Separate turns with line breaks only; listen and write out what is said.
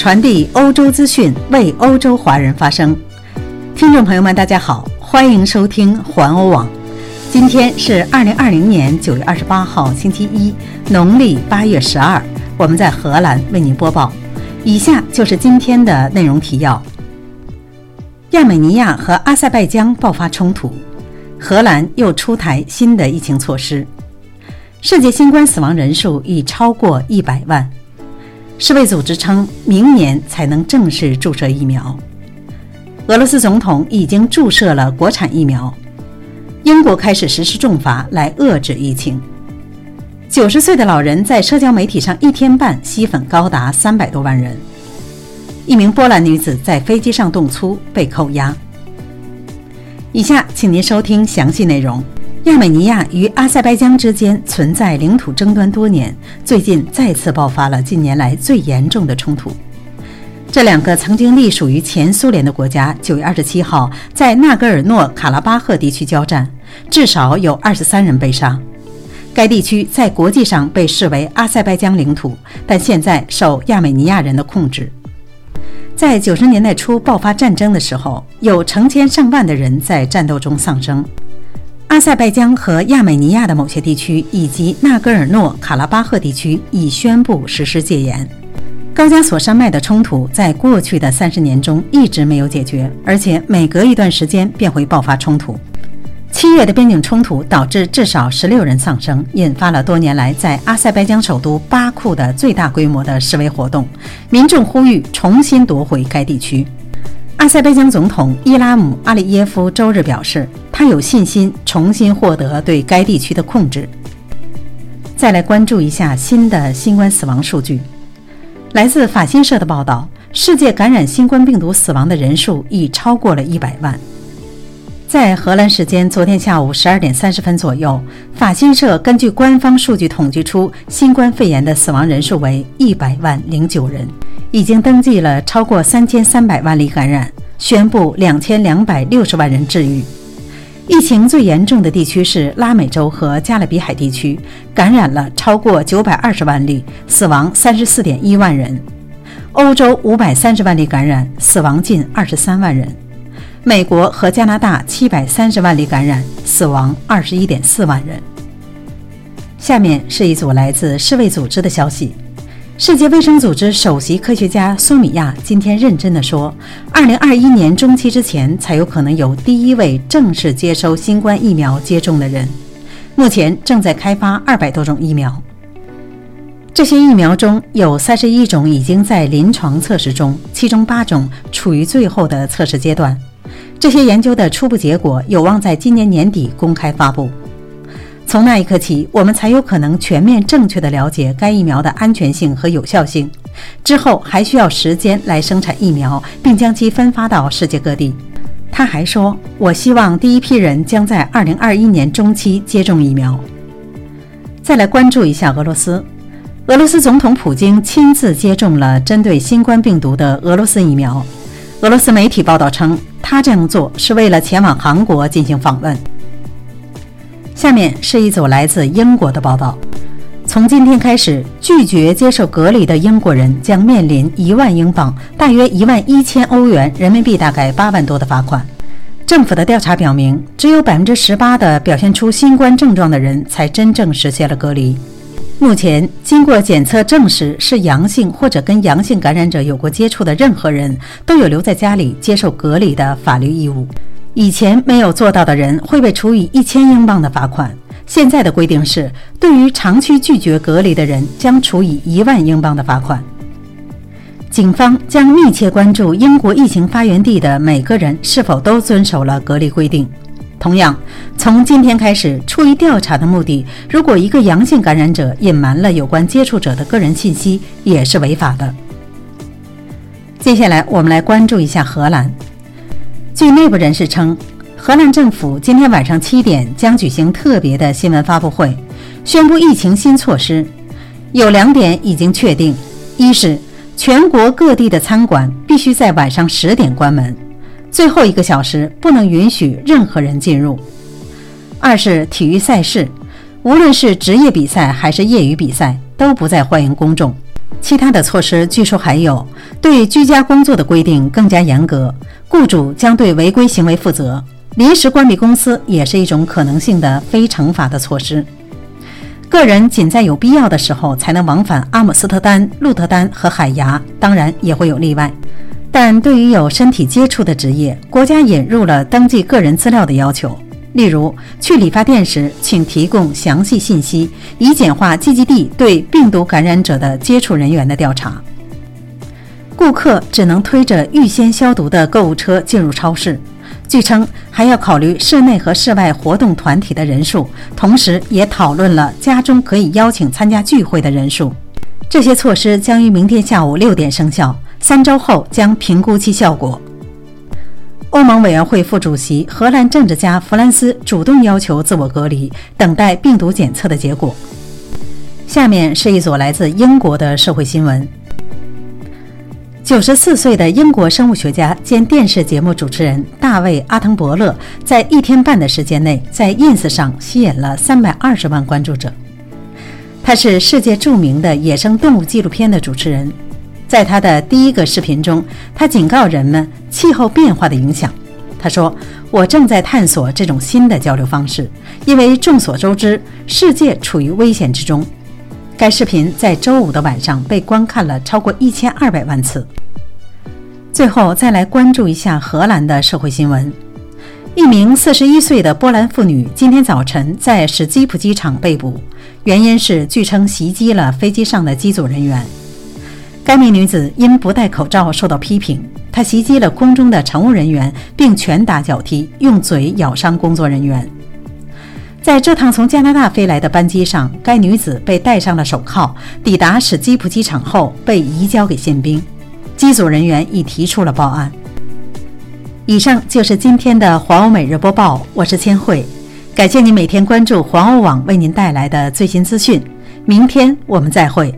传递欧洲资讯，为欧洲华人发声。听众朋友们，大家好，欢迎收听环欧网。今天是二零二零年九月二十八号，星期一，农历八月十二。我们在荷兰为您播报。以下就是今天的内容提要：亚美尼亚和阿塞拜疆爆发冲突，荷兰又出台新的疫情措施。世界新冠死亡人数已超过一百万。世卫组织称，明年才能正式注射疫苗。俄罗斯总统已经注射了国产疫苗。英国开始实施重罚来遏制疫情。九十岁的老人在社交媒体上一天半吸粉高达三百多万人。一名波兰女子在飞机上动粗被扣押。以下，请您收听详细内容。亚美尼亚与阿塞拜疆之间存在领土争端多年，最近再次爆发了近年来最严重的冲突。这两个曾经隶属于前苏联的国家，九月二十七号在纳戈尔诺卡拉巴赫地区交战，至少有二十三人被杀。该地区在国际上被视为阿塞拜疆领土，但现在受亚美尼亚人的控制。在九十年代初爆发战争的时候，有成千上万的人在战斗中丧生。阿塞拜疆和亚美尼亚的某些地区以及纳戈尔诺卡拉巴赫地区已宣布实施戒严。高加索山脉的冲突在过去的三十年中一直没有解决，而且每隔一段时间便会爆发冲突。七月的边境冲突导致至少十六人丧生，引发了多年来在阿塞拜疆首都巴库的最大规模的示威活动。民众呼吁重新夺回该地区。阿塞拜疆总统伊拉姆阿里耶夫周日表示，他有信心重新获得对该地区的控制。再来关注一下新的新冠死亡数据。来自法新社的报道，世界感染新冠病毒死亡的人数已超过了一百万。在荷兰时间昨天下午十二点三十分左右，法新社根据官方数据统计出新冠肺炎的死亡人数为一百万零九人，已经登记了超过三千三百万例感染，宣布两千两百六十万人治愈。疫情最严重的地区是拉美洲和加勒比海地区，感染了超过九百二十万例，死亡三十四点一万人。欧洲五百三十万例感染，死亡近二十三万人。美国和加拿大七百三十万例感染，死亡二十一点四万人。下面是一组来自世卫组织的消息：世界卫生组织首席科学家苏米亚今天认真地说，二零二一年中期之前才有可能有第一位正式接收新冠疫苗接种的人。目前正在开发二百多种疫苗，这些疫苗中有三十一种已经在临床测试中，其中八种处于最后的测试阶段。这些研究的初步结果有望在今年年底公开发布。从那一刻起，我们才有可能全面正确地了解该疫苗的安全性和有效性。之后还需要时间来生产疫苗，并将其分发到世界各地。他还说：“我希望第一批人将在2021年中期接种疫苗。”再来关注一下俄罗斯，俄罗斯总统普京亲自接种了针对新冠病毒的俄罗斯疫苗。俄罗斯媒体报道称，他这样做是为了前往韩国进行访问。下面是一组来自英国的报道：从今天开始，拒绝接受隔离的英国人将面临一万英镑（大约一万一千欧元，人民币大概八万多）的罚款。政府的调查表明，只有百分之十八的表现出新冠症状的人才真正实现了隔离。目前，经过检测证实是阳性或者跟阳性感染者有过接触的任何人都有留在家里接受隔离的法律义务。以前没有做到的人会被处以一千英镑的罚款。现在的规定是，对于长期拒绝隔离的人将处以一万英镑的罚款。警方将密切关注英国疫情发源地的每个人是否都遵守了隔离规定。同样，从今天开始，出于调查的目的，如果一个阳性感染者隐瞒了有关接触者的个人信息，也是违法的。接下来，我们来关注一下荷兰。据内部人士称，荷兰政府今天晚上七点将举行特别的新闻发布会，宣布疫情新措施。有两点已经确定：一是全国各地的餐馆必须在晚上十点关门。最后一个小时不能允许任何人进入。二是体育赛事，无论是职业比赛还是业余比赛，都不再欢迎公众。其他的措施据说还有对居家工作的规定更加严格，雇主将对违规行为负责。临时关闭公司也是一种可能性的非惩罚的措施。个人仅在有必要的时候才能往返阿姆斯特丹、鹿特丹和海牙，当然也会有例外。但对于有身体接触的职业，国家引入了登记个人资料的要求。例如，去理发店时，请提供详细信息，以简化寄基地对病毒感染者的接触人员的调查。顾客只能推着预先消毒的购物车进入超市。据称，还要考虑室内和室外活动团体的人数，同时也讨论了家中可以邀请参加聚会的人数。这些措施将于明天下午六点生效，三周后将评估其效果。欧盟委员会副主席、荷兰政治家弗兰斯主动要求自我隔离，等待病毒检测的结果。下面是一组来自英国的社会新闻：九十四岁的英国生物学家兼电视节目主持人大卫·阿滕伯勒，在一天半的时间内，在 Ins 上吸引了三百二十万关注者。他是世界著名的野生动物纪录片的主持人。在他的第一个视频中，他警告人们气候变化的影响。他说：“我正在探索这种新的交流方式，因为众所周知，世界处于危险之中。”该视频在周五的晚上被观看了超过一千二百万次。最后，再来关注一下荷兰的社会新闻：一名四十一岁的波兰妇女今天早晨在史基普机场被捕，原因是据称袭击了飞机上的机组人员。该名女子因不戴口罩受到批评，她袭击了空中的乘务人员，并拳打脚踢，用嘴咬伤工作人员。在这趟从加拿大飞来的班机上，该女子被戴上了手铐。抵达史基普机场后，被移交给宪兵。机组人员已提出了报案。以上就是今天的环欧每日播报，我是千惠，感谢您每天关注环欧网为您带来的最新资讯。明天我们再会。